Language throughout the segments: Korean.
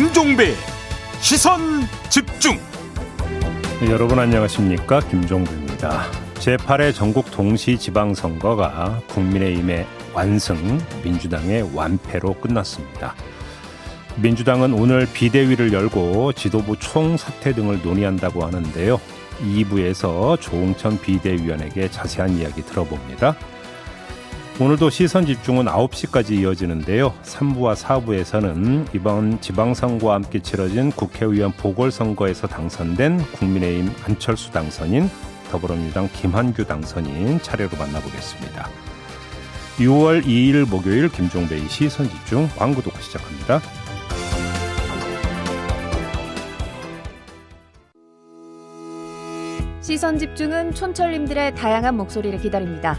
김종배 시선 집중. 네, 여러분 안녕하십니까? 김종배입니다. 제8회 전국 동시 지방선거가 국민의힘의 완승 민주당의 완패로 끝났습니다. 민주당은 오늘 비대위를 열고 지도부 총사퇴 등을 논의한다고 하는데요. 2부에서 조홍천 비대위원에게 자세한 이야기 들어봅니다 오늘도 시선 집중은 9시까지 이어지는데요. 3부와 4부에서는 이번 지방선거와 함께 치러진 국회의원 보궐선거에서 당선된 국민의힘 안철수 당선인, 더불어민주당 김한규 당선인 차례로 만나보겠습니다. 6월 2일 목요일 김종배의 시선 집중 광고 듣고 시작합니다. 시선 집중은 촌철님들의 다양한 목소리를 기다립니다.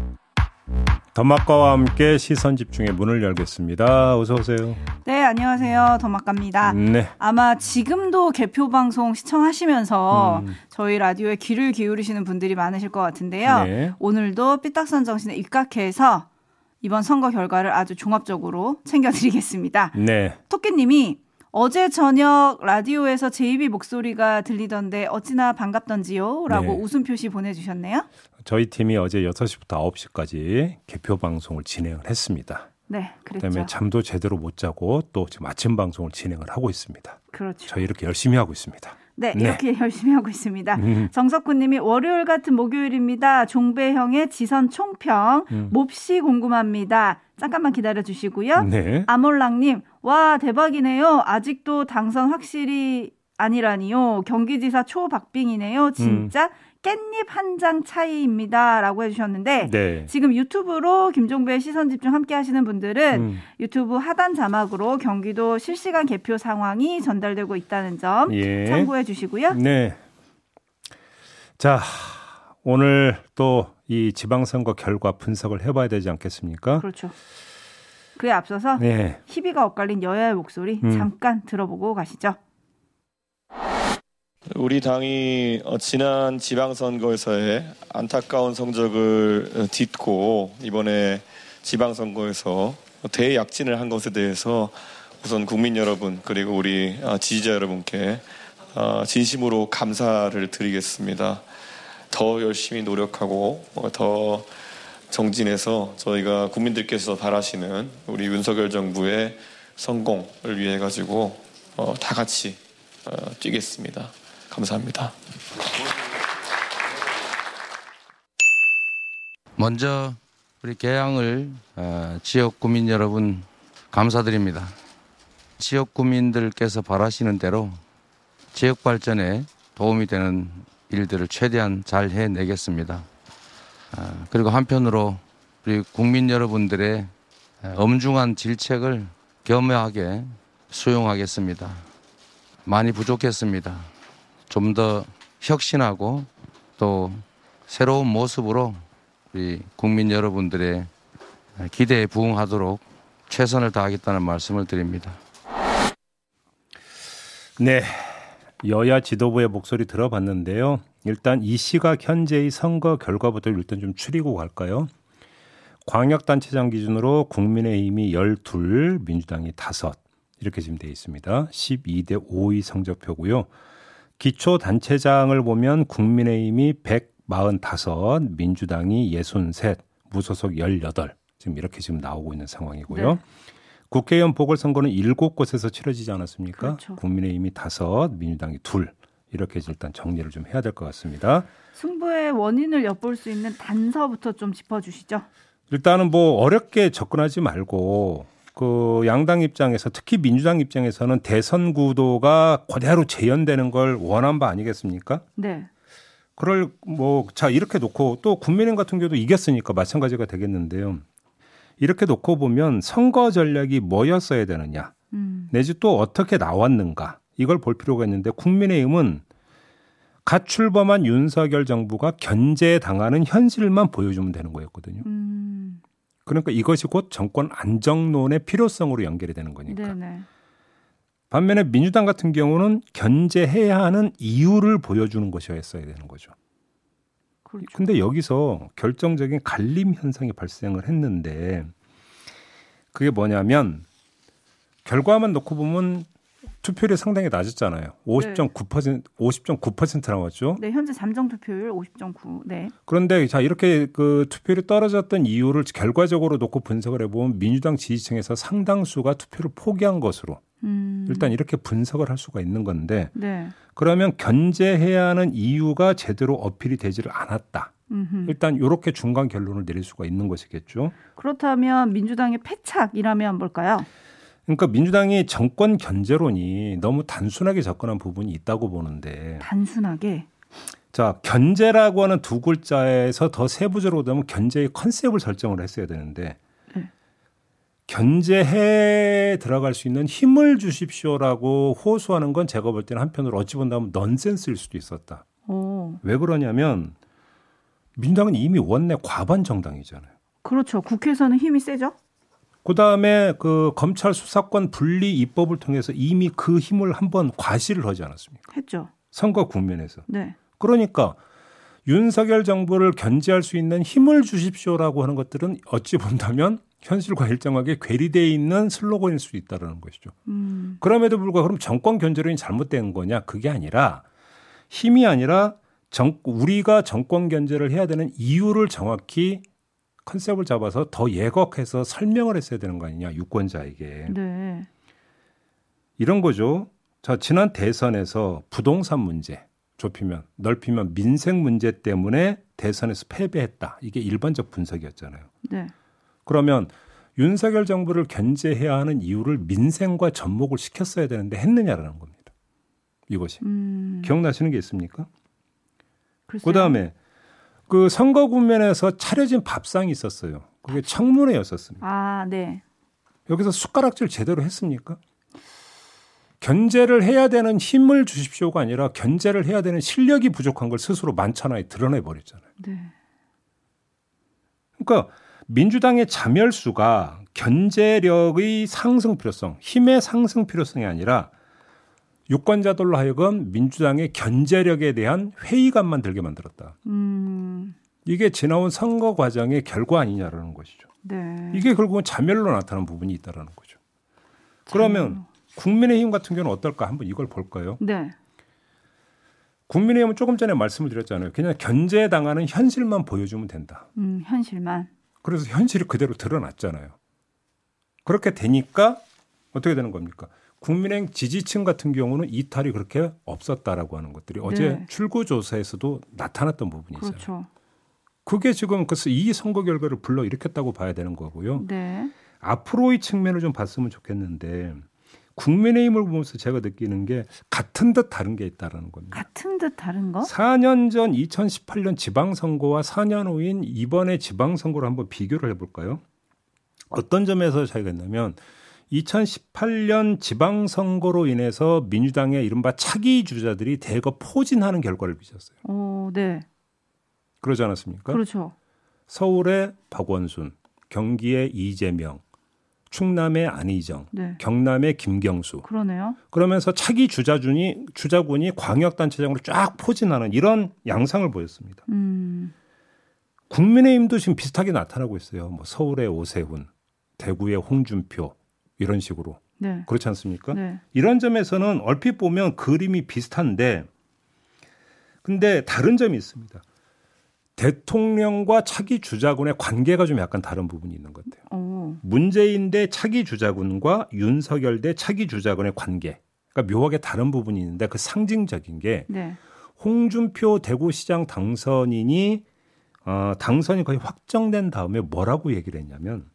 더마과와 함께 시선 집중의 문을 열겠습니다. 어서 오세요. 네, 안녕하세요. 더마과입니다. 네. 아마 지금도 개표 방송 시청하시면서 음. 저희 라디오에 귀를 기울이시는 분들이 많으실 것 같은데요. 네. 오늘도 삐딱선 정신에 입각해서 이번 선거 결과를 아주 종합적으로 챙겨드리겠습니다. 네. 토끼님이 어제 저녁 라디오에서 제이비 목소리가 들리던데 어찌나 반갑던지요? 라고 네. 웃음 표시 보내주셨네요. 저희 팀이 어제 6시부터 9시까지 개표 방송을 진행을 했습니다. 네, 그랬죠. 그다음에 잠도 제대로 못 자고 또 지금 아침 방송을 진행을 하고 있습니다. 그렇죠. 저희 이렇게 열심히 하고 있습니다. 네, 네. 이렇게 열심히 하고 있습니다. 음. 정석훈 님이 월요일 같은 목요일입니다. 종배형의 지선 총평 음. 몹시 궁금합니다. 잠깐만 기다려 주시고요. 네. 아몰랑 님, 와, 대박이네요. 아직도 당선 확실히 아니라니요. 경기지사 초박빙이네요. 진짜 음. 깻잎 한 장 차이입니다. 라고 해주셨는데, 네. 지금 유튜브로 김종배의 시선 집중 함께 하시는 분들은 음. 유튜브 하단 자막으로 경기도 실시간 개표 상황이 전달되고 있다는 점 예. 참고해 주시고요. 네. 자, 오늘 또 이 지방선거 결과 분석을 해봐야 되지 않겠습니까? 그렇죠. 그에 앞서서 네. 희비가 엇갈린 여야의 목소리 음. 잠깐 들어보고 가시죠. 우리 당이 어, 지난 지방선거에서의 안타까운 성적을 어, 딛고 이번에 지방선거에서 대약진을 한 것에 대해서 우선 국민 여러분 그리고 우리 어, 지지자 여러분께 진심으로 감사를 드리겠습니다. 더 열심히 노력하고 더 정진해서 저희가 국민들께서 바라시는 우리 윤석열 정부의 성공을 위해 가지고 다 같이 뛰겠습니다. 감사합니다. 먼저 우리 개항을 어, 지역 구민 여러분 감사드립니다. 지역 구민들께서 바라시는 대로 지역 발전에 도움이 되는 일들을 최대한 잘 해내겠습니다. 어, 그리고 한편으로 우리 국민 여러분들의 엄중한 질책을 겸허하게 수용하겠습니다. 많이 부족했습니다. 좀 더 혁신하고 또 새로운 모습으로 우리 국민 여러분들의 기대에 부응하도록 최선을 다하겠다는 말씀을 드립니다. 네. 여야 지도부의 목소리 들어봤는데요. 일단 이 시각 현재의 선거 결과부터 일단 좀 추리고 갈까요? 광역단체장 기준으로 국민의힘이 12, 민주당이 5 이렇게 지금 돼 있습니다. 12대 5의 성적표고요. 기초단체장을 보면 국민의힘이 145, 민주당이 63, 무소속 18 지금 이렇게 지금 나오고 있는 상황이고요. 네. 국회의원 보궐선거는 7곳에서 치러지지 않았습니까? 그렇죠. 국민의힘이 5, 민주당이 2 이렇게 일단 정리를 좀 해야 될 것 같습니다. 승부의 원인을 엿볼 수 있는 단서부터 좀 짚어주시죠. 일단은 뭐 어렵게 접근하지 말고 그 양당 입장에서 특히 민주당 입장에서는 대선 구도가 그대로 재현되는 걸 원한 바 아니겠습니까? 네. 그럴 뭐 자 이렇게 놓고 또 국민의힘 같은 경우도 이겼으니까 마찬가지가 되겠는데요. 이렇게 놓고 보면 선거 전략이 뭐였어야 되느냐, 음. 내지 또 어떻게 나왔는가 이걸 볼 필요가 있는데 국민의힘은 가출범한 윤석열 정부가 견제당하는 현실만 보여주면 되는 거였거든요. 음. 그러니까 이것이 곧 정권 안정론의 필요성으로 연결이 되는 거니까. 네네. 반면에 민주당 같은 경우는 견제해야 하는 이유를 보여주는 것이었어야 되는 거죠. 그렇죠. 근데 여기서 결정적인 갈림 현상이 발생을 했는데 그게 뭐냐면 결과만 놓고 보면 투표율이 상당히 낮았잖아요. 50.9% 50.9% 나왔죠. 네, 현재 잠정 투표율 50.9. 네. 그런데 자 이렇게 그 투표율이 떨어졌던 이유를 결과적으로 놓고 분석을 해보면 민주당 지지층에서 상당수가 투표를 포기한 것으로 음. 일단 이렇게 분석을 할 수가 있는 건데 네. 그러면 견제해야 하는 이유가 제대로 어필이 되지를 않았다. 음흠. 일단 이렇게 중간 결론을 내릴 수가 있는 것이겠죠. 그렇다면 민주당의 패착이라면 뭘까요? 그러니까 민주당이 정권 견제론이 너무 단순하게 접근한 부분이 있다고 보는데 단순하게 자 견제라고 하는 두 글자에서 더 세부적으로 되면 견제의 컨셉을 설정을 했어야 되는데 네. 견제해 들어갈 수 있는 힘을 주십시오라고 호소하는 건 제가 볼 때는 한편으로 어찌 본다면 넌센스일 수도 있었다. 오. 왜 그러냐면 민주당은 이미 원내 과반 정당이잖아요. 그렇죠. 국회에서는 힘이 세죠. 그다음에 그 검찰 수사권 분리 입법을 통해서 이미 그 힘을 한번 과시를 하지 않았습니까? 했죠. 선거 국면에서. 네. 그러니까 윤석열 정부를 견제할 수 있는 힘을 주십시오라고 하는 것들은 어찌 본다면 현실과 일정하게 괴리되어 있는 슬로건일 수 있다라는 것이죠. 음. 그럼에도 불구하고 그럼 정권 견제론이 잘못된 거냐? 그게 아니라 힘이 아니라 정, 우리가 정권 견제를 해야 되는 이유를 정확히 컨셉을 잡아서 더 예곡해서 설명을 했어야 되는 거 아니냐 유권자에게. 네. 이런 거죠. 자 지난 대선에서 부동산 문제 좁히면 넓히면 민생 문제 때문에 대선에서 패배했다. 이게 일반적 분석이었잖아요. 네. 그러면 윤석열 정부를 견제해야 하는 이유를 민생과 접목을 시켰어야 되는데 했느냐라는 겁니다. 이것이 음. 기억나시는 게 있습니까? 그 다음에 그 선거 국면에서 차려진 밥상이 있었어요. 그게 청문회였었습니다. 아, 네. 여기서 숟가락질 제대로 했습니까? 견제를 해야 되는 힘을 주십시오가 아니라 견제를 해야 되는 실력이 부족한 걸 스스로 만천하에 드러내 버렸잖아요. 네. 그러니까 민주당의 자멸수가 견제력의 상승 필요성, 힘의 상승 필요성이 아니라 유권자들로 하여금 민주당의 견제력에 대한 회의감만 들게 만들었다. 음. 이게 지나온 선거 과정의 결과 아니냐라는 것이죠. 네. 이게 결국은 자멸로 나타난 부분이 있다라는 거죠. 그러면 국민의힘 같은 경우는 어떨까 한번 이걸 볼까요? 네. 국민의힘은 조금 전에 말씀을 드렸잖아요. 그냥 견제당하는 현실만 보여주면 된다. 음, 현실만. 그래서 현실이 그대로 드러났잖아요. 그렇게 되니까 어떻게 되는 겁니까? 국민행 지지층 같은 경우는 이탈이 그렇게 없었다라고 하는 것들이 네. 어제 출구 조사에서도 나타났던 부분이잖아요. 그렇죠. 그게 지금 그래서 이 선거 결과를 불러 일으켰다고 봐야 되는 거고요. 네. 앞으로의 측면을 좀 봤으면 좋겠는데 국민의힘을 보면서 제가 느끼는 게 같은 듯 다른 게 있다라는 겁니다. 같은 듯 다른 거? 4년 전 2018년 지방선거와 4년 후인 이번에 지방선거를 한번 비교를 해볼까요? 어떤 점에서 차이가 있냐면 2018년 지방선거로 인해서 민주당의 이른바 차기 주자들이 대거 포진하는 결과를 빚었어요. 어, 네. 그러지 않았습니까? 그렇죠. 서울의 박원순, 경기의 이재명, 충남의 안희정, 네. 경남의 김경수. 그러네요. 그러면서 차기 주자군이 주자군이 광역단체장으로 쫙 포진하는 이런 양상을 보였습니다. 음. 국민의힘도 지금 비슷하게 나타나고 있어요. 뭐 서울의 오세훈, 대구의 홍준표, 이런 식으로. 네. 그렇지 않습니까? 네. 이런 점에서는 얼핏 보면 그림이 비슷한데 근데 다른 점이 있습니다. 대통령과 차기 주자군의 관계가 좀 약간 다른 부분이 있는 것 같아요. 오. 문재인 대 차기 주자군과 윤석열 대 차기 주자군의 관계. 그러니까 묘하게 다른 부분이 있는데 그 상징적인 게 네. 홍준표 대구시장 당선인이 어, 당선이 거의 확정된 다음에 뭐라고 얘기를 했냐면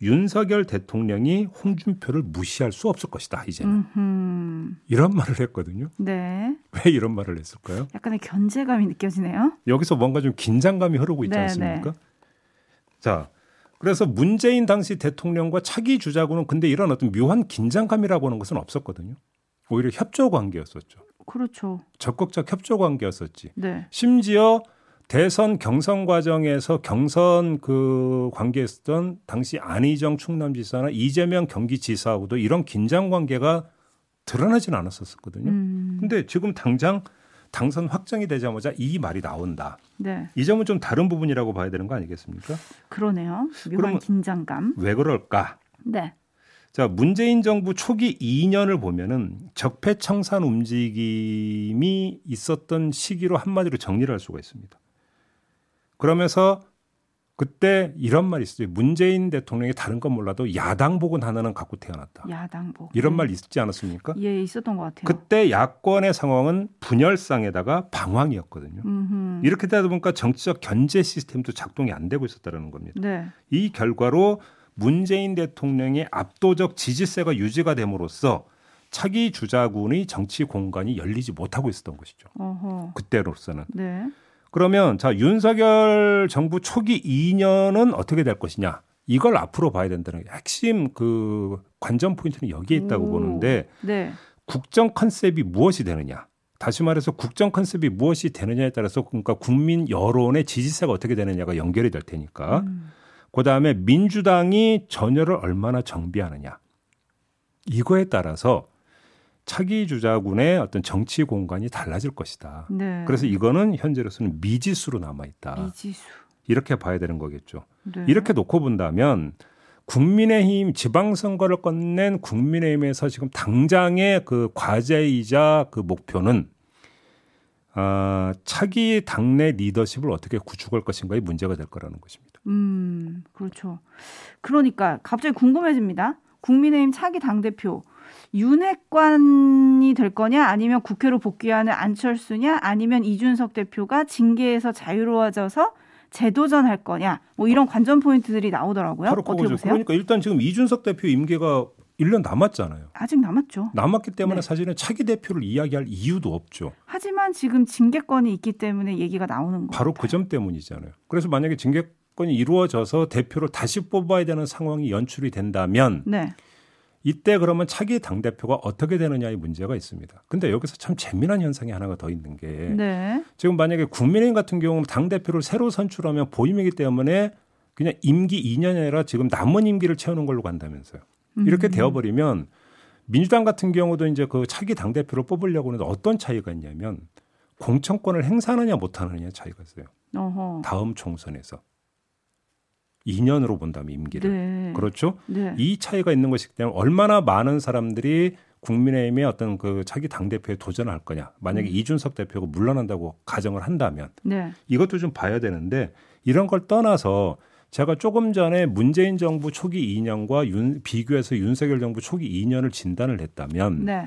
윤석열 대통령이 홍준표를 무시할 수 없을 것이다 이제는 음흠. 이런 말을 했거든요. 네. 왜 이런 말을 했을까요? 약간의 견제감이 느껴지네요. 여기서 뭔가 좀 긴장감이 흐르고 있지 네, 않습니까? 네. 자, 그래서 문재인 당시 대통령과 차기 주자고는 근데 이런 어떤 묘한 긴장감이라고 하는 것은 없었거든요. 오히려 협조 관계였었죠. 그렇죠. 적극적 협조 관계였었지. 네. 심지어 대선 경선 과정에서 경선 그 관계였던 당시 안희정 충남지사나 이재명 경기지사하고도 이런 긴장 관계가 드러나지는 않았었거든요. 음. 근데 지금 당장 당선 확정이 되자마자 이 말이 나온다. 네. 이 점은 좀 다른 부분이라고 봐야 되는 거 아니겠습니까? 그러네요. 묘한 긴장감. 왜 그럴까? 네. 자, 문재인 정부 초기 2년을 보면은 적폐청산 움직임이 있었던 시기로 한마디로 정리를 할 수가 있습니다. 그러면서 그때 이런 말이 있어요. 문재인 대통령이 다른 건 몰라도 야당복은 하나는 갖고 태어났다. 야당복. 이런 말 있지 않았습니까? 예, 있었던 것 같아요. 그때 야권의 상황은 분열상에다가 방황이었거든요. 음흠. 이렇게 되다 보니까 정치적 견제 시스템도 작동이 안 되고 있었다는 겁니다. 네. 이 결과로 문재인 대통령의 압도적 지지세가 유지가 됨으로써 차기 주자군의 정치 공간이 열리지 못하고 있었던 것이죠. 어허. 그때로서는. 네. 그러면 자 윤석열 정부 초기 2년은 어떻게 될 것이냐 이걸 앞으로 봐야 된다는 게 핵심 그 관전 포인트는 여기에 있다고 오, 보는데 네. 국정 컨셉이 무엇이 되느냐 다시 말해서 국정 컨셉이 무엇이 되느냐에 따라서 그러니까 국민 여론의 지지세가 어떻게 되느냐가 연결이 될 테니까 음. 그다음에 민주당이 전열을 얼마나 정비하느냐 이거에 따라서 차기 주자군의 어떤 정치 공간이 달라질 것이다. 네. 그래서 이거는 현재로서는 미지수로 남아 있다. 미지수. 이렇게 봐야 되는 거겠죠. 네. 이렇게 놓고 본다면 국민의힘 지방선거를 끝낸 국민의힘에서 지금 당장의 그 과제이자 그 목표는 아, 차기 당내 리더십을 어떻게 구축할 것인가의 문제가 될 거라는 것입니다. 음, 그렇죠. 그러니까 갑자기 궁금해집니다. 국민의힘 차기 당 대표 윤핵관이 될 거냐 아니면 국회로 복귀하는 안철수냐 아니면 이준석 대표가 징계에서 자유로워져서 재도전할 거냐 뭐 이런 관전 포인트들이 나오더라고요. 바로 어떻게 보세요? 그러니까 일단 지금 이준석 대표 임기가 1년 남았잖아요. 아직 남았죠. 남았기 때문에 네. 사실은 차기 대표를 이야기할 이유도 없죠. 하지만 지금 징계권이 있기 때문에 얘기가 나오는 거예요. 바로 그 점 때문이잖아요. 그래서 만약에 징계권이 이루어져서 대표를 다시 뽑아야 되는 상황이 연출이 된다면 네. 이때 그러면 차기 당 대표가 어떻게 되느냐의 문제가 있습니다. 근데 여기서 참 재미난 현상이 하나가 더 있는 게 네. 지금 만약에 국민의힘 같은 경우는 당 대표를 새로 선출하면 보임이기 때문에 그냥 임기 2년이 아니라 지금 남은 임기를 채우는 걸로 간다면서요. 이렇게 음. 되어버리면 민주당 같은 경우도 이제 그 차기 당 대표를 뽑으려고 하는데 어떤 차이가 있냐면 공천권을 행사하느냐 못하느냐 차이가 있어요. 어허. 다음 총선에서. 2년으로 본다면 임기를 네. 그렇죠. 네. 이 차이가 있는 것이기 때문에 얼마나 많은 사람들이 국민의힘의 어떤 그 차기 당 대표에 도전할 거냐. 만약에 음. 이준석 대표가 물러난다고 가정을 한다면 네. 이것도 좀 봐야 되는데 이런 걸 떠나서 제가 조금 전에 문재인 정부 초기 2년과 윤, 비교해서 윤석열 정부 초기 2년을 진단을 했다면 네.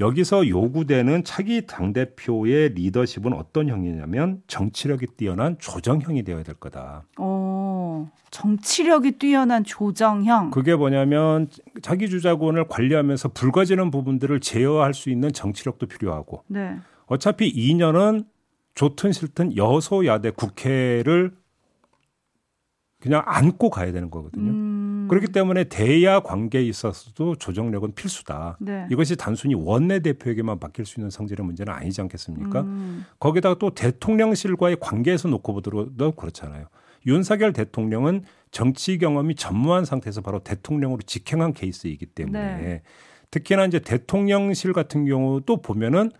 여기서 요구되는 차기 당대표의 리더십은 어떤 형이냐면 정치력이 뛰어난 조정형이 되어야 될 거다. 오, 정치력이 뛰어난 조정형. 그게 뭐냐면 자기 주자권을 관리하면서 불거지는 부분들을 제어할 수 있는 정치력도 필요하고. 네. 어차피 2년은 좋든 싫든 여소야대 국회를 그냥 안고 가야 되는 거거든요. 음. 그렇기 때문에 대야 관계에 있어서도 조정력은 필수다. 네. 이것이 단순히 원내 대표에게만 맡길 수 있는 성질의 문제는 아니지 않겠습니까? 음. 거기다가 또 대통령실과의 관계에서 놓고 보더라도 그렇잖아요. 윤석열 대통령은 정치 경험이 전무한 상태에서 바로 대통령으로 직행한 케이스이기 때문에 네. 특히나 이제 대통령실 같은 경우도 보면은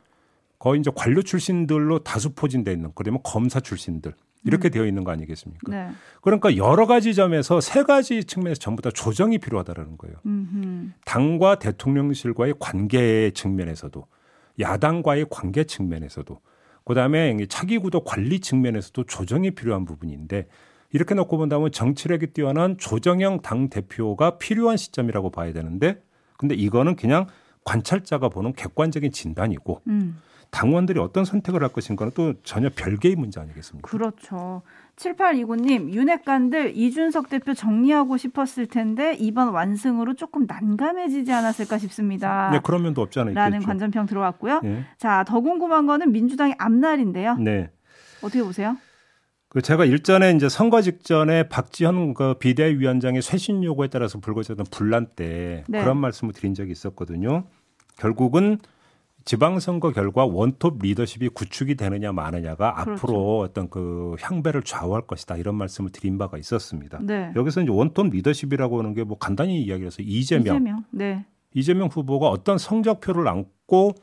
거의 이제 관료 출신들로 다수 포진돼 있는 그러면 검사 출신들 이렇게 음. 되어 있는 거 아니겠습니까? 네. 그러니까 여러 가지 점에서 세 가지 측면에서 전부 다 조정이 필요하다라는 거예요. 음흠. 당과 대통령실과의 관계 측면에서도 야당과의 관계 측면에서도 그다음에 차기 구도 관리 측면에서도 조정이 필요한 부분인데 이렇게 놓고 본다면 정치력이 뛰어난 조정형 당 대표가 필요한 시점이라고 봐야 되는데 근데 이거는 그냥 관찰자가 보는 객관적인 진단이고 음. 당원들이 어떤 선택을 할 것인가는 또 전혀 별개의 문제 아니겠습니까? 그렇죠. 7829님, 윤핵관들 이준석 대표 정리하고 싶었을 텐데 이번 완승으로 조금 난감해지지 않았을까 싶습니다. 네, 그런 면도 없지 않아 있겠죠. 라는 관전평 들어왔고요. 네. 자, 더 궁금한 거는 민주당의 앞날인데요. 네. 어떻게 보세요? 그 제가 일전에 이제 선거 직전에 박지현 그 비대위원장의 쇄신 요구에 따라서 불거졌던 분란 때 네. 그런 말씀을 드린 적이 있었거든요. 결국은 지방선거 결과 원톱 리더십이 구축이 되느냐 마느냐가 그렇죠. 앞으로 어떤 그 향배를 좌우할 것이다 이런 말씀을 드린 바가 있었습니다. 네. 여기서 이제 원톱 리더십이라고 하는 게 뭐 간단히 이야기해서 이재명, 이재명. 네. 이재명 후보가 어떤 성적표를 안고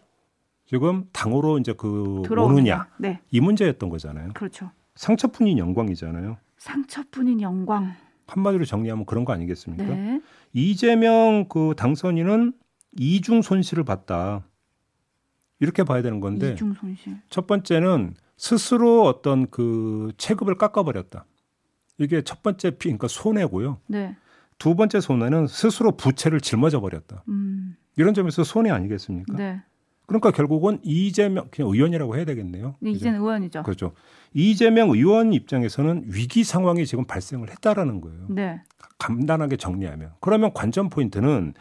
지금 당으로 이제 그 오느냐 네. 이 문제였던 거잖아요. 그렇죠. 상처뿐인 영광이잖아요. 상처뿐인 영광. 한마디로 정리하면 그런 거 아니겠습니까? 네. 이재명 그 당선인은 이중 손실을 봤다. 이렇게 봐야 되는 건데 이중 손실. 첫 번째는 스스로 어떤 그 체급을 깎아버렸다. 이게 첫 번째 피, 그러니까 손해고요. 네. 두 번째 손해는 스스로 부채를 짊어져 버렸다. 음. 이런 점에서 손해 아니겠습니까? 네. 그러니까 결국은 이재명 그냥 의원이라고 해야 되겠네요. 네, 이제는 의원이죠. 그렇죠. 이재명 의원 입장에서는 위기 상황이 지금 발생을 했다라는 거예요. 네. 간단하게 정리하면 그러면 관전 포인트는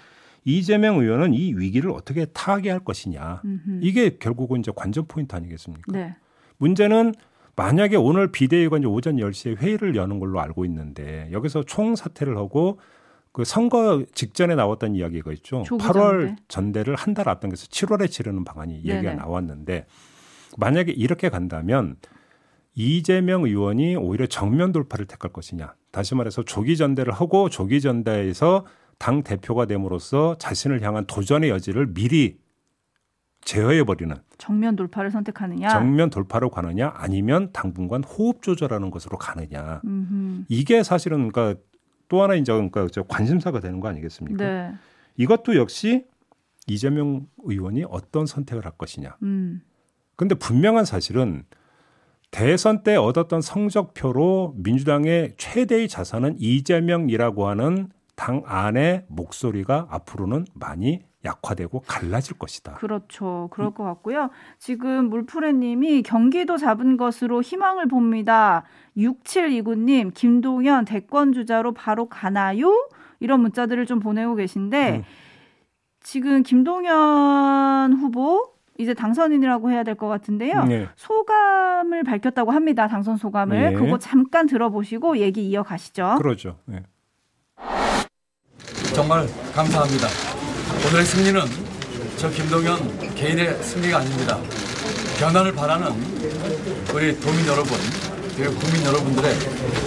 이재명 의원은 이 위기를 어떻게 타개할 것이냐. 음흠. 이게 결국은 이제 관전 포인트 아니겠습니까? 네. 문제는 만약에 오늘 비대위가 이제 오전 10시에 회의를 여는 걸로 알고 있는데 여기서 총 사퇴를 하고 그 선거 직전에 나왔던 이야기가 있죠. 8월 전대를 한 달 앞당겨서 7월에 치르는 방안이 네네. 얘기가 나왔는데 만약에 이렇게 간다면 이재명 의원이 오히려 정면 돌파를 택할 것이냐. 다시 말해서 조기 전대를 하고 조기 전대에서 당 대표가 됨으로써 자신을 향한 도전의 여지를 미리 제어해 버리는 정면 돌파를 선택하느냐 정면 돌파로 가느냐 아니면 당분간 호흡 조절하는 것으로 가느냐 음흠. 이게 사실은 그러니까 또 하나 이제 그러니까 관심사가 되는 거 아니겠습니까? 네. 이것도 역시 이재명 의원이 어떤 선택을 할 것이냐. 음. 근데 분명한 사실은 대선 때 얻었던 성적표로 민주당의 최대의 자산은 이재명이라고 하는 당 안의 목소리가 앞으로는 많이 약화되고 갈라질 것이다. 그렇죠. 그럴 것 같고요. 지금 물프레님이 경기도 잡은 것으로 희망을 봅니다. 6729님, 김동연 대권 주자로 바로 가나요? 이런 문자들을 좀 보내고 계신데 음. 지금 김동연 후보 이제 당선인이라고 해야 될 것 같은데요. 네. 소감을 밝혔다고 합니다. 당선 소감을. 네. 그거 잠깐 들어보시고 얘기 이어가시죠. 그러죠. 네. 정말 감사합니다. 오늘의 승리는 저 김동연 개인의 승리가 아닙니다. 변화를 바라는 우리 도민 여러분, 그리고 국민 여러분들의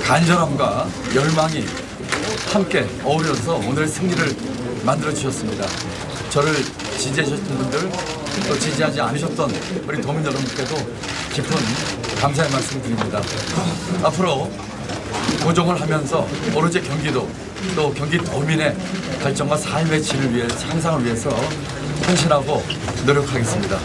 간절함과 열망이 함께 어우러서 오늘의 승리를 만들어 주셨습니다. 저를 지지해 주셨던 분들, 또 지지하지 않으셨던 우리 도민 여러분께도 깊은 감사의 말씀 드립니다. 앞으로 고정을 하면서 오로지 경기도 또 경기 도민의 발전과 삶의 질을 위해 향상을 위해서 헌신하고 노력하겠습니다.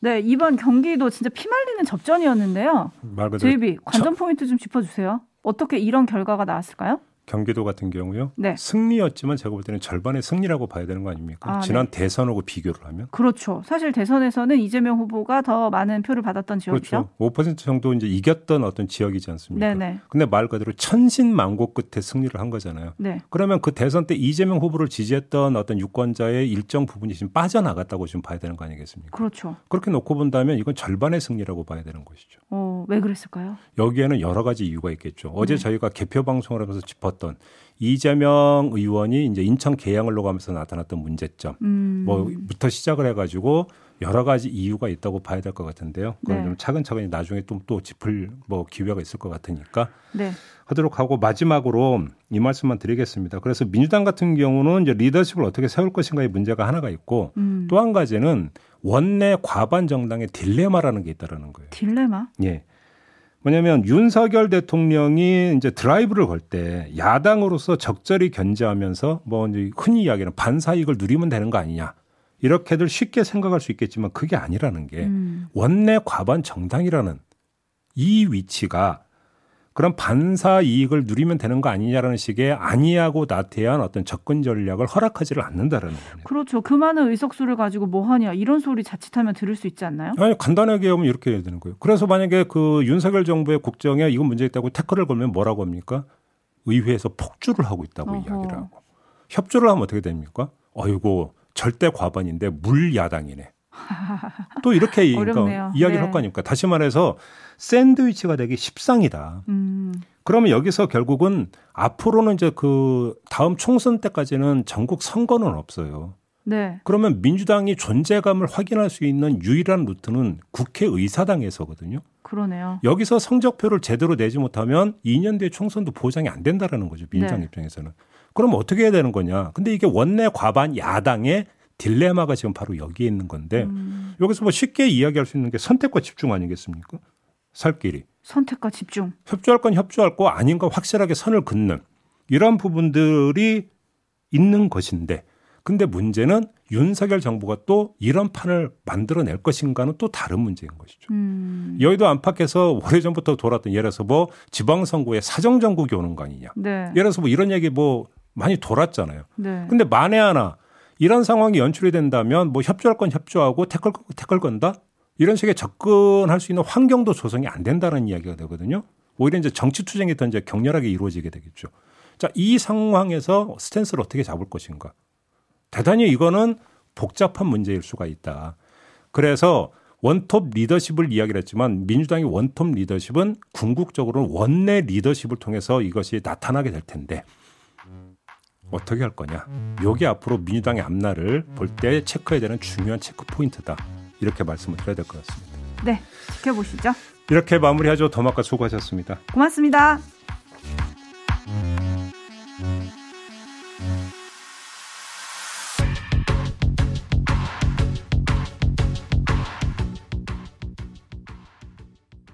네, 이번 경기도 진짜 피말리는 접전이었는데요. 말 그대로 제이비 관전 포인트 좀 짚어주세요. 어떻게 이런 결과가 나왔을까요? 경기도 같은 경우요. 네. 승리였지만 제가 볼 때는 절반의 승리라고 봐야 되는 거 아닙니까? 아, 지난 네. 대선하고 비교를 하면. 그렇죠. 사실 대선에서는 이재명 후보가 더 많은 표를 받았던 지역이죠. 그렇죠. 5% 정도 이제 이겼던 어떤 지역이지 않습니까? 네네. 근데 말 그대로 천신만고 끝에 승리를 한 거잖아요. 네. 그러면 그 대선 때 이재명 후보를 지지했던 어떤 유권자의 일정 부분이 지금 빠져나갔다고 지금 봐야 되는 거 아니겠습니까? 그렇죠. 그렇게 놓고 본다면 이건 절반의 승리라고 봐야 되는 것이죠. 어, 왜 그랬을까요? 여기에는 여러 가지 이유가 있겠죠. 어제 네. 저희가 개표 방송을 하면서 짚었 던 이재명 의원이 이제 인천 계양을로 가면서 나타났던 문제점 음. 뭐부터 시작을 해가지고 여러 가지 이유가 있다고 봐야 될 것 같은데요. 그건 네. 좀 차근차근히 나중에 또, 또 짚을 뭐 기회가 있을 것 같으니까 네. 하도록 하고 마지막으로 이 말씀만 드리겠습니다. 그래서 민주당 같은 경우는 이제 리더십을 어떻게 세울 것인가의 문제가 하나가 있고 음. 또한 가지는 원내 과반 정당의 딜레마라는 게 있다라는 거예요. 딜레마? 예. 뭐냐면 윤석열 대통령이 이제 드라이브를 걸 때 야당으로서 적절히 견제하면서 뭐 흔히 이야기하는 반사익을 누리면 되는 거 아니냐. 이렇게들 쉽게 생각할 수 있겠지만 그게 아니라는 게 음. 원내 과반 정당이라는 이 위치가 그런 반사 이익을 누리면 되는 거 아니냐라는 식의 아니하고 나태한 어떤 접근 전략을 허락하지를 않는다라는 거예요. 그렇죠. 그 많은 의석수를 가지고 뭐 하냐 이런 소리 자칫하면 들을 수 있지 않나요? 아니 간단하게 하면 이렇게 해야 되는 거예요. 그래서 만약에 그 윤석열 정부의 국정에 이건 문제 있다고 태클을 걸면 뭐라고 합니까? 의회에서 폭주를 하고 있다고 어허. 이야기를 하고 협조를 하면 어떻게 됩니까? 어이고 절대 과반인데 물 야당이네. 또 이렇게 그러니까 이야기를 네. 할거 아닙니까? 다시 말해서 샌드위치가 되기 십상이다. 음. 그러면 여기서 결국은 앞으로는 이제 그 다음 총선 때까지는 전국 선거는 없어요. 네. 그러면 민주당이 존재감을 확인할 수 있는 유일한 루트는 국회의사당에서거든요. 그러네요. 여기서 성적표를 제대로 내지 못하면 2년 뒤에 총선도 보장이 안 된다라는 거죠. 민주당 네. 입장에서는. 그럼 어떻게 해야 되는 거냐? 근데 이게 원내 과반 야당의 딜레마가 지금 바로 여기에 있는 건데 음. 여기서 뭐 쉽게 이야기할 수 있는 게 선택과 집중 아니겠습니까? 살 길이. 선택과 집중. 협조할 건 협조할 거 아닌 거 확실하게 선을 긋는 이런 부분들이 있는 것인데 근데 문제는 윤석열 정부가 또 이런 판을 만들어낼 것인가는 또 다른 문제인 것이죠. 음. 여의도 안팎에서 오래전부터 돌았던 예를 들어서 뭐 지방선거에 사정정국이 오는 거 아니냐. 네. 예를 들어서 뭐 이런 얘기 뭐 많이 돌았잖아요. 네. 근데 만에 하나 이런 상황이 연출이 된다면 뭐 협조할 건 협조하고 태클 태클 건다 이런 식의 접근할 수 있는 환경도 조성이 안 된다는 이야기가 되거든요. 오히려 이제 정치 투쟁이 더 이제 격렬하게 이루어지게 되겠죠. 자, 이 상황에서 스탠스를 어떻게 잡을 것인가? 대단히 이거는 복잡한 문제일 수가 있다. 그래서 원톱 리더십을 이야기를 했지만 민주당의 원톱 리더십은 궁극적으로 원내 리더십을 통해서 이것이 나타나게 될 텐데 어떻게 할 거냐. 요게 앞으로 민주당의 앞날을 볼 때 체크해야 되는 중요한 체크 포인트다. 이렇게 말씀을 드려야 될 것 같습니다. 네, 지켜보시죠. 이렇게 마무리하죠. 더마카 수고하셨습니다. 고맙습니다.